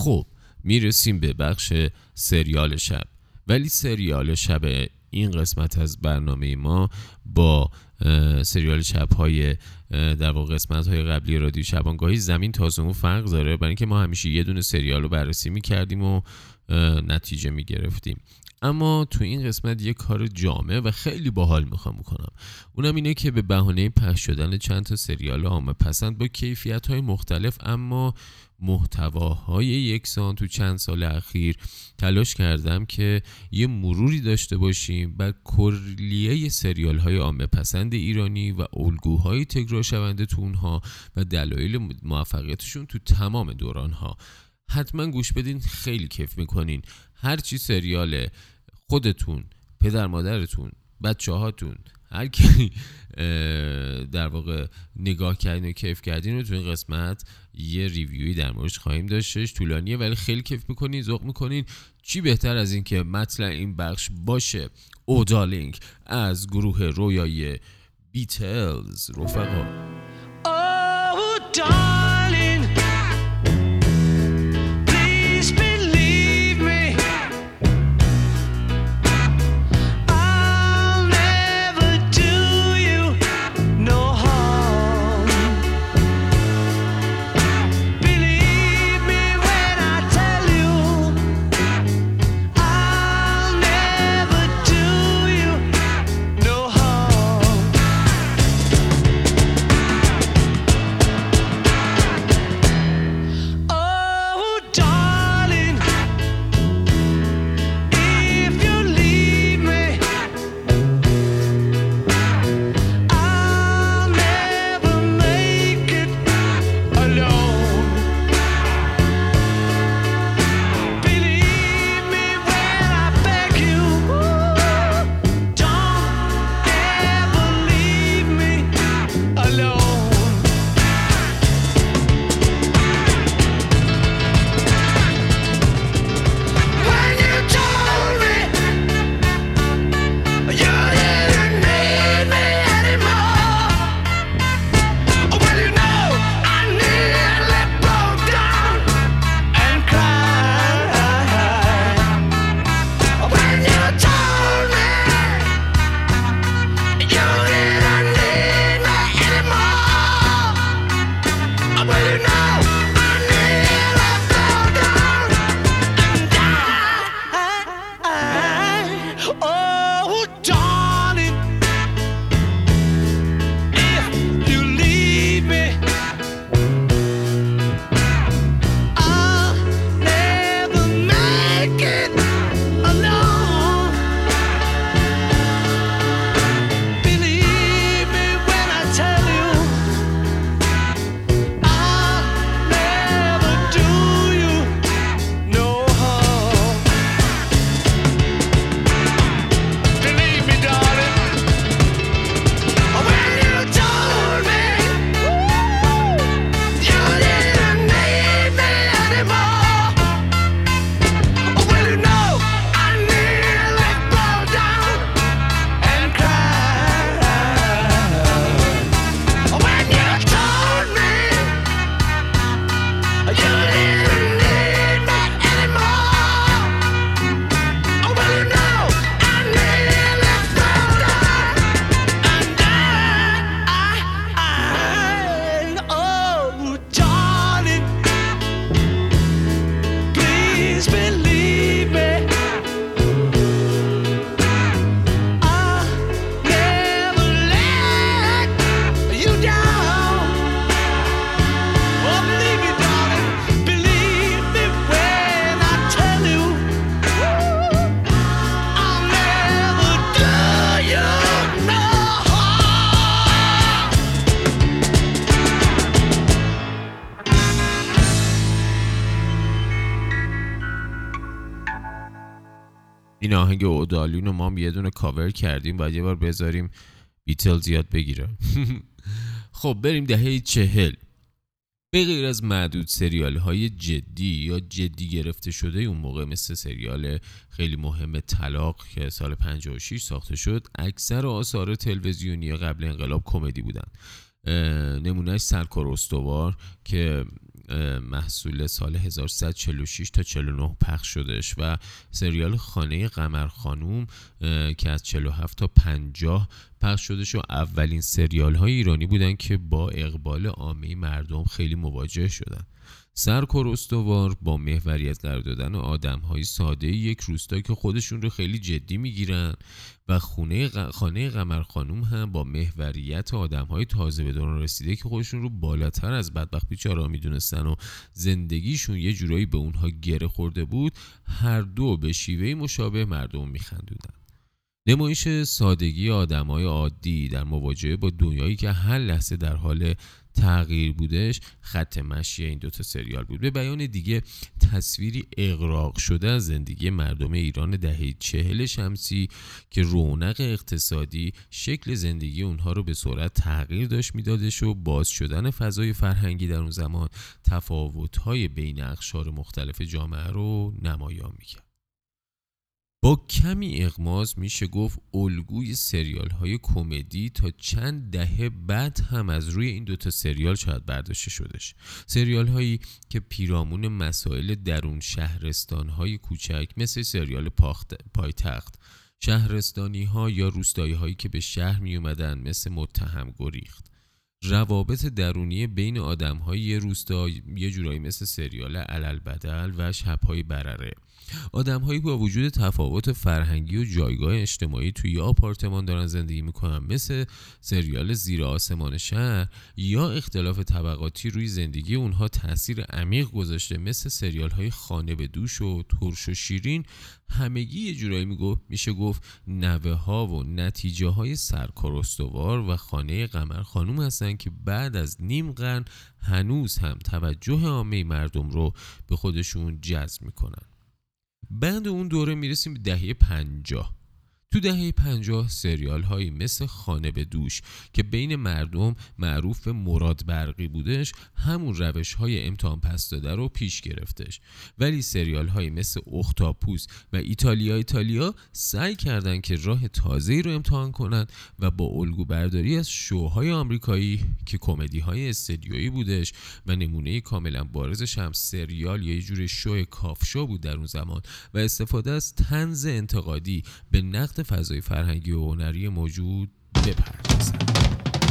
خب می‌رسیم به بخش سریال شب. ولی سریال شب این قسمت از برنامه ما با سریال شب های در واقع قسمت های قبلی رادیو شبانگاهی زمین تازمون فرق داره. برای اینکه ما همیشه یه دونه سریال رو بررسی می‌کردیم و نتیجه می‌گرفتیم. اما تو این قسمت یه کار جامع و خیلی باحال می‌خوام بکنم. اونم اینه که به بهانه پخش شدن چند تا سریال عامه پسند با کیفیت های مختلف اما محتواهای یکسان تو چند سال اخیر تلاش کردم که یه مروری داشته باشیم بر کلیه سریال های عامه پسند ایرانی و الگوهای تکرار شونده تو اونها و دلایل موفقیتشون تو تمام دوران ها حتما گوش بدین خیلی کیف می‌کنین. هرچی سریال خودتون پدر مادرتون بچه هاتون هر کی در واقع نگاه کردین و کیف کردین رو تو این قسمت یه ریویوی در موردش خواهیم داشتش طولانیه ولی خیلی کیف می‌کنین ذوق می‌کنین. چی بهتر از این که مطلع این بخش باشه؟ اودالینگ از گروه رویای بیتلز. رفقا. آهنگ اودالین رو ما هم یه دونه کاور کردیم. باید یه بار بذاریم بیتل زیاد بگیره. خب بریم دهه چهل. به غیر از معدود سریال های جدی یا جدی گرفته شده اون موقع مثل سریال خیلی مهم طلاق که سال 56 ساخته شد اکثر آثار تلویزیونی قبل انقلاب کمدی بودن. نمونهش سرکار استوار که محصول سال 1146 تا 49 پخش شدش و سریال خانه قمر خانوم که از 47 تا 50 پخش شدش و اولین سریال های ایرانی بودن که با اقبال عامه مردم خیلی مواجه شدن. سرکار استوار با محوریت قرار دادن آدم های ساده یک روستا که خودشون رو خیلی جدی می‌گیرن و خونه خانه قمر خانوم هم با محوریت آدم های تازه به دوران رسیده که خودشون رو بالاتر از بدبخت بیچارا می‌دونستن و زندگیشون یه جورایی به اونها گره خورده بود هر دو به شیوه مشابه مردم میخندودن نمایش سادگی آدمای عادی در مواجهه با دنیایی که هر لحظه در حال تغییر بودش خط مشی این دوتا سریال بود. به بیان دیگه تصویری اقراق شده از زندگی مردم ایران دهه چهل شمسی که رونق اقتصادی شکل زندگی اونها رو به صورت تغییر داشت میدادش و باز شدن فضای فرهنگی در اون زمان تفاوت‌های بین اقشار مختلف جامعه رو نمایان می‌کرد. با کمی اغماز میشه گفت الگوی سریال های کمدی تا چند دهه بعد هم از روی این دوتا سریال شاید برداشته شدش. سریال هایی که پیرامون مسائل درون شهرستان های کوچک مثل سریال پایتخت شهرستانی ها یا روستایی هایی که به شهر می اومدن مثل متهم گریخت. روابط درونی بین آدم های یه روستا یه جورایی مثل سریال علل بدل و شبهای برره. آدمهایی با وجود تفاوت فرهنگی و جایگاه اجتماعی توی آپارتمان دارن زندگی می‌کنن مثل سریال زیر آسمان شهر یا اختلاف طبقاتی روی زندگی اونها تاثیر عمیق گذاشته مثل سریال های خانه به دوش و ترش و شیرین همگی یه جورایی میگو میشه گفت نوه ها و نتیجه های سرکارستوار و خانه قمر خانوم هستن که بعد از نیم قرن هنوز هم توجه عامه مردم رو به خودشون جذب می‌کنن. بعد اون دوره می‌رسیم به دهه پنجاه. تو دهه پنجاه سریال هایی مثل خانه به دوش که بین مردم معروف به مراد برقی بودش همون روش های امتحان پس داده رو پیش گرفتش. ولی سریال هایی مثل اختاپوس و ایتالیا ایتالیا سعی کردند که راه تازه رو امتحان کنند و با الگو برداری از شوهای آمریکایی که کمدی های استدیویی بودش و نمونه کاملا بارزش هم سریال یا یه جور شو کافشو بود در اون زمان و استفاده از تنز انتقادی به نقد فضای فرهنگی و هنری موجود بپردازند.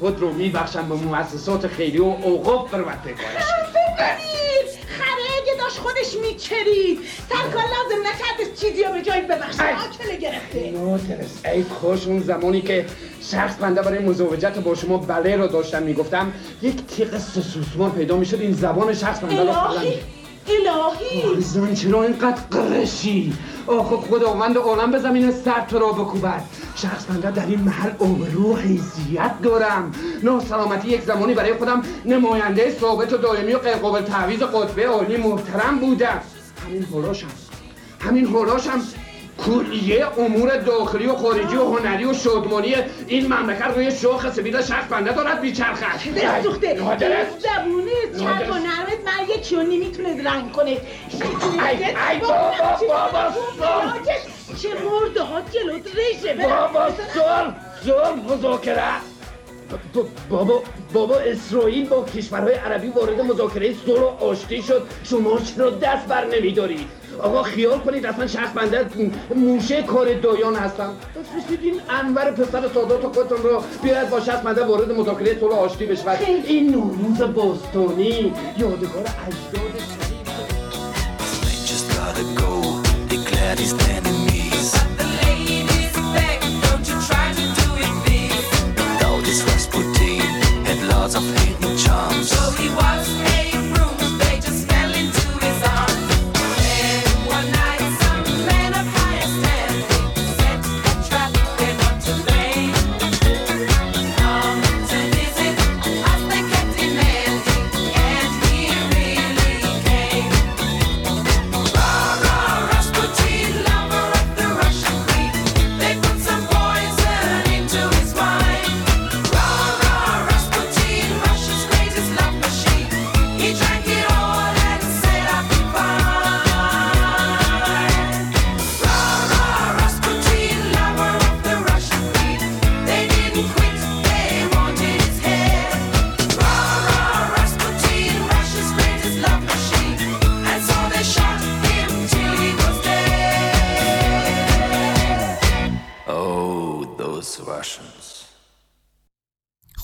خود رو میبخشن به مؤسسات خیلی و اوقاف ثروت بکارش خره داشت خودش میچرید سرکار لازم نکرد چیزی رو به جایی ببخشه. آکله گرفته. نوترس ای خوش اون زمانی که شخص بنده برای مزاوجت با شما بله رو داشتم می‌گفتم یک تیغ سوسمار پیدا می‌شد این زبان شخص بنده رو الهی زن چرا اینقدر قرشی؟ آخه خداوند عالم به زمین سر تو را بکوبد. شخص بنده در این محل آبرو و حیثیت دارم ناسلامتی یک زمانی برای خودم نماینده ثابت و دائمی و غیرقابل تعویض قطبه عالی محترم بودم همین هولاشم همین هولاشم کلیه امور داخلی و خارجی و هنری و شادمانی این مملکت روی شاخ سفید شخص بنده دارد بیچرخد دلت سوخته نادرست. زبونه چرب و نرمت من یکی رو نمی‌تونه رنگ کنه. ای بابا بابا صلح چه مرده ها جلوت رشه بابا صلح صلح مذاکره. بابا بابا اسرائیل با کشورهای عربی وارد مذاکره صلح و آشتی شد. شما چرا دست بر نمیدارید آقا خیال کنید اصلا شخص بنده موشه کار دایان هستم بفرستید این انور پسر سادات و خودتون رو بیاید با شخص بنده وارد مذاکره صلح و آشتی بشود این نوروز باستانی. یادگار اجداد because of hate and charm. So he was.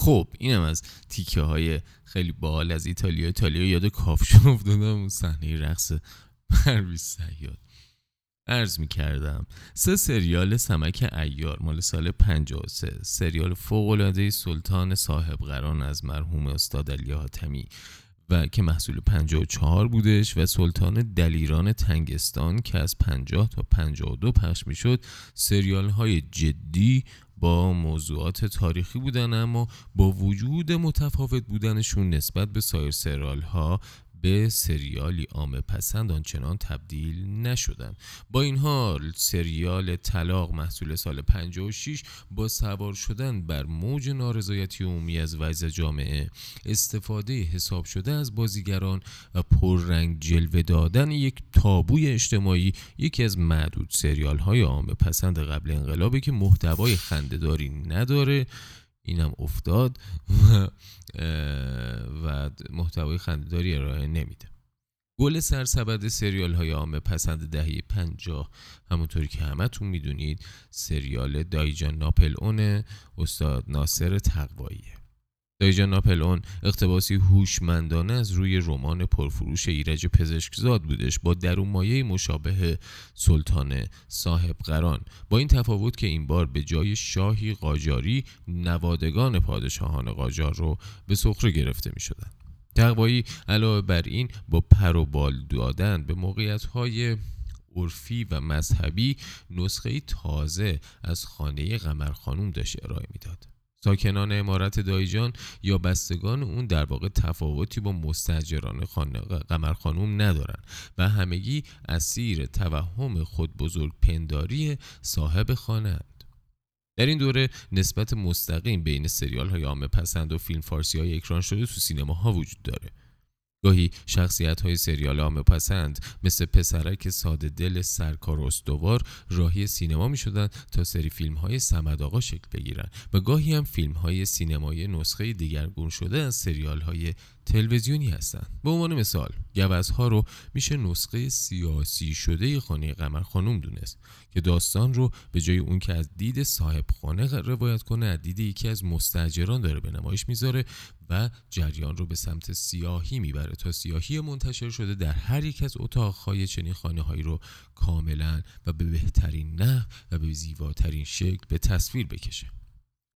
خب اینم از تیکه های خیلی بال از ایتالیا. ایتالیا یاد کافشون افتادم اون صحنه رقص پرویز سیاد. عرض می کردم سه سریال سمک ایار مال سال 53 سریال فوق‌العاده سلطان صاحب قران از مرحوم استاد علی حاتمی و که محصول 54 بودش و سلطان دلیران تنگستان که از 50 تا 52 پخش می‌شد سریال های جدی با موضوعات تاریخی بودن اما با وجود متفاوت بودنشون نسبت به سایر سریال ها به سریالی عامه پسند آنچنان تبدیل نشدن با این حال سریال طلاق محصول سال 56 با سوار شدن بر موج نارضایتی عمومی از وضع جامعه استفاده حساب شده از بازیگران و پررنگ جلوه دادن یک تابوی اجتماعی یکی از معدود سریال های عامه پسند قبل انقلابه که محتوای خندهداری نداره. اینم افتاد و, و محتوای خندهداری ارائه نمیده. گل سرسبد سریال های عامه پسند دهه پنجاه. همونطوری که همتون می‌دونید سریال دایجان ناپلئون استاد ناصر تقواییه دایجان ناپلئون اقتباسی هوشمندانه از روی رمان پرفروش ایرج پزشکزاد بودش با درون مایه مشابه سلطان صاحب قران با این تفاوت که این بار به جای شاهی قاجاری نوادگان پادشاهان قاجار رو به سخره گرفته می شدن. تقوایی علاوه بر این با پر و بال دادن به موقعیت های عرفی و مذهبی نسخه تازه از خانه قمر خانوم داشت ارائه می‌داد. ساکنان امارت دایجان یا بستگان اون در واقع تفاوتی با مستجران خانه قمر خانوم ندارن و همگی اسیر توهم خود بزرگ پنداری صاحب خانه. در این دوره نسبت مستقیم بین سریال های عامه پسند و فیلم فارسی های اکران شده تو سینما ها وجود داره گاهی شخصیت های سریال عامه پسند مثل پسرک ساده دل سرکار استوار راهی سینما می شدن تا سری فیلم های سمد آقا شکل بگیرن و گاهی هم فیلم های سینمایی نسخه دیگرگون شده از سریال های تلویزیونی هستند. به عنوان مثال گوزها رو میشه نسخه سیاسی شده خانه قمر خانوم دونست که داستان رو به جای اون که از دید صاحب خانه روایت کنه از دید یکی از مستاجران داره به نمایش می‌ذاره جریان رو به سمت سیاهی می‌بره تا سیاهی منتشر شده در هر یک از اتاقهای چنین خانه هایی رو کاملا و به بهترین نحو و به زیباترین شکل به تصویر بکشه.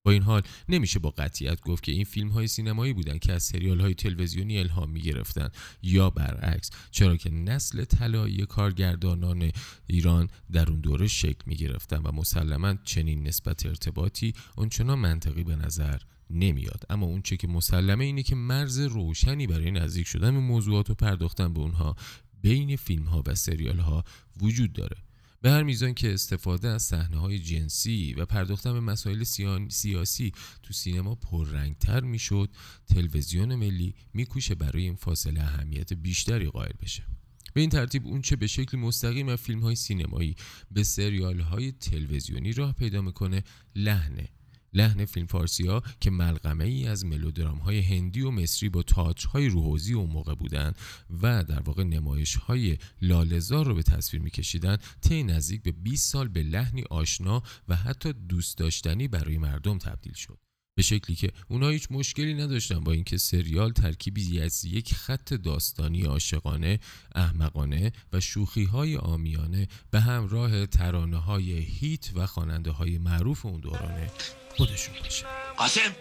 با این حال نمیشه با قطعیت گفت که این فیلم های سینمایی بودن که از سریال های تلویزیونی الهام می گرفتن یا برعکس چرا که نسل طلایی کارگردانان ایران در اون دوره شکل می گرفتن و مسلما چنین نسبت ارتباطی اونچنان منطقی به نظر نمیاد. اما اون چه که مسلمه اینه که مرز روشنی برای نزدیک شدن به موضوعات و پرداختن به اونها بین فیلم ها و سریال ها وجود داره. به هر میزان که استفاده از صحنه های جنسی و پرداختن به مسائل سیاسی تو سینما پررنگتر می‌شد تلویزیون ملی میکوشه برای این فاصله اهمیت بیشتری قائل بشه. به این ترتیب اون چه به شکل مستقیم از فیلم های سینمایی به سریال های تلویزیونی راه پیدا می‌کنه لحنه لحن فیلم فارسی ها که ملغمه ای از ملودرام های هندی و مصری با تاچ های روحوزی اون موقع بودن و در واقع نمایش های لالزار رو به تصویر میکشیدن طی نزدیک به 20 سال به لحنی آشنا و حتی دوست داشتنی برای مردم تبدیل شد. به شکلی که اونا هیچ مشکلی نداشتن با اینکه سریال ترکیبی از یک خط داستانی عاشقانه، احمقانه و شوخی های آمیانه به همراه ترانه های هیت و خواننده های معروف اون دورانه خودشون باشه. قاسم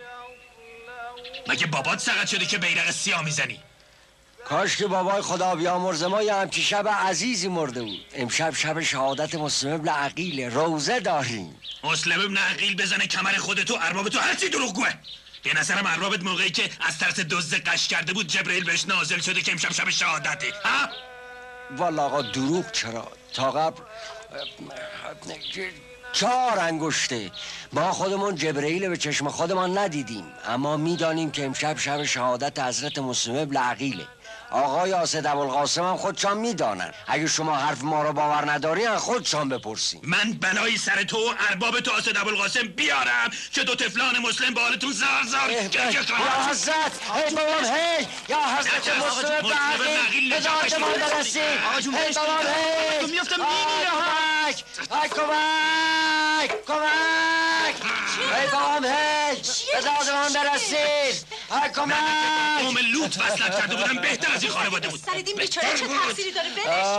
مگه بابات سقط شده که بیرق سیاه می‌زنی؟ کاش که بابای خدا بیامرز ما یه همچی شب عزیزی مرده بود. امشب شب شهادت مسلم ابن عقیل روزه داریم. مسلم ابن عقیل بزنه کمر خودتو ارباب تو هرچی دروغگوه به نظرم اربابت موقعی که از ترس دزد قش کرده بود جبرئیل بهش نازل شده که امشب شب شهادته. ها؟ والا آقا دروغ چرا؟ تا قبل چهار انگشته. ما خودمون جبرئیل به چشم خودمان ندیدیم. اما می‌دانیم که امشب شب شهادت حضرت مسلم ابن عقیله. آقای آسد ابوالقاسم هم خودشان می‌دانن اگه شما حرف ما رو باور نداری از خودشان بپرسین من بلایی سر تو و ارباب تو آسد ابوالقاسم بیارم که دو تفلان مسلم به حالتون زار زار یا. حضرت ای بابام هی یا حضرت مسلم ابن مسلم ابن عقیل عقیل هدایت نجات ما بشه. برسید آقا جون، ای بهش بابام. هی آی، می‌میرم. کمک ای کمک کمک. ای بابام هی هدایت ما برسید. ای کمک. قوم لوط وصلت کرده بودم بهتر از این خانواده بود. سریدین بیچاره چه تقصیری داره؟ ولش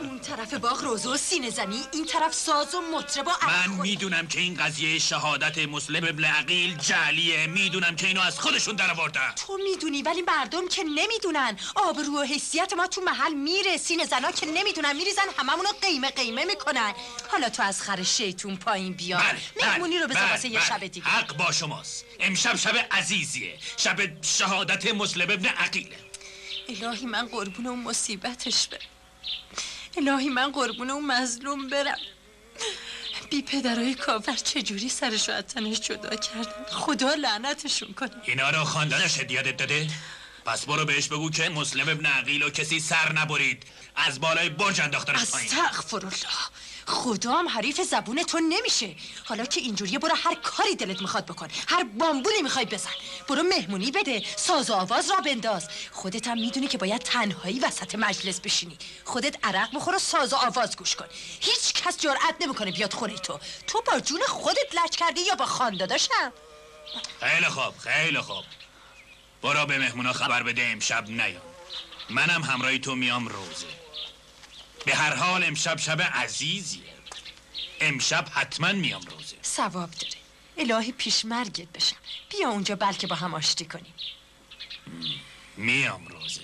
اون طرف باغ روزه و سینه زنی این طرف ساز و مطرب و من می‌دونم که این قضیه شهادت مسلم ابن عقیل جعلیه. می‌دونم که اینو از خودشون در آوردن تو می‌دونی ولی مردم که نمی‌دونن. آبرو و حیثیت ما تو محل میره. سینه زنا که نمی‌دونن میریزن هممونو قیمه قیمه می‌کنن. حالا تو از خر شیطون پایین بیا. بله مهمونی رو بذار بله، واسه یه بله. شب دیگه. حق با شماست. امشب شب عزیزیه. شب شهادت مسلم ابن عقیله. الهی من قربون اون مصیبتش برم. الهی من قربون اون مظلوم برم. بی پدرای کافر چجوری سرشو از تنش جدا کردن؟ خدا لعنتشون کنه. اینا رو خاندانش هدیتت داده؟ پس برو بهش بگو که مسلم ابن عقیل و کسی سر نبرید. از بالای برج انداختنش پایین. استغفر الله. خدا هم حریف زبون تو نمیشه. حالا که اینجوریه برو هر کاری دلت می‌خواد بکن. هر بامبولی می‌خوای بزن. برو مهمونی بده. ساز و آواز را بنداز. خودت هم می‌دونی که باید تنهایی وسط مجلس بشینی. خودت عرق بخور و ساز و آواز گوش کن. هیچ کس جرأت نمی‌کنه بیاد خونه تو. تو با جون خودت لج کردی یا با خانداداشم خیلی خوب خیلی خوب. برو به مهمونا خبر بده امشب نیام. منم همراهی تو میام روزه. به هر حال امشب شب عزیزیه. امشب حتما میام روزه. ثواب داره. الهی پیشمرگت بشم. بیا اونجا بلکه با هم آشتی کنیم. میام روزه.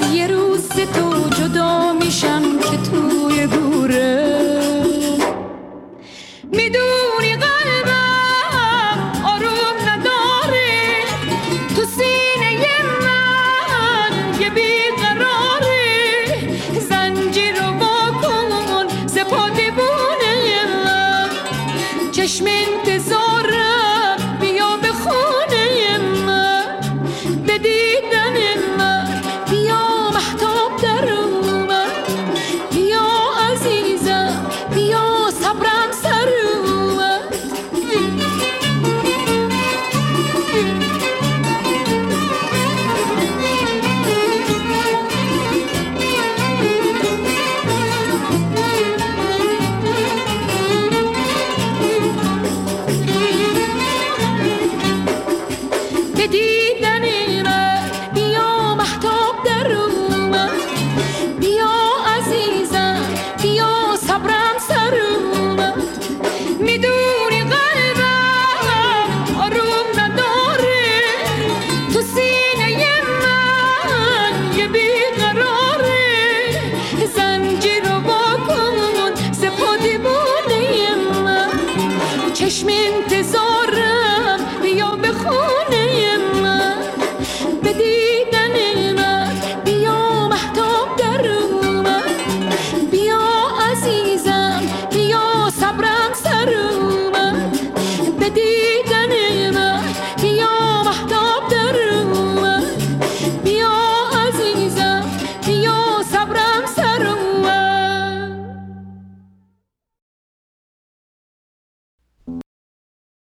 kad je Ruse to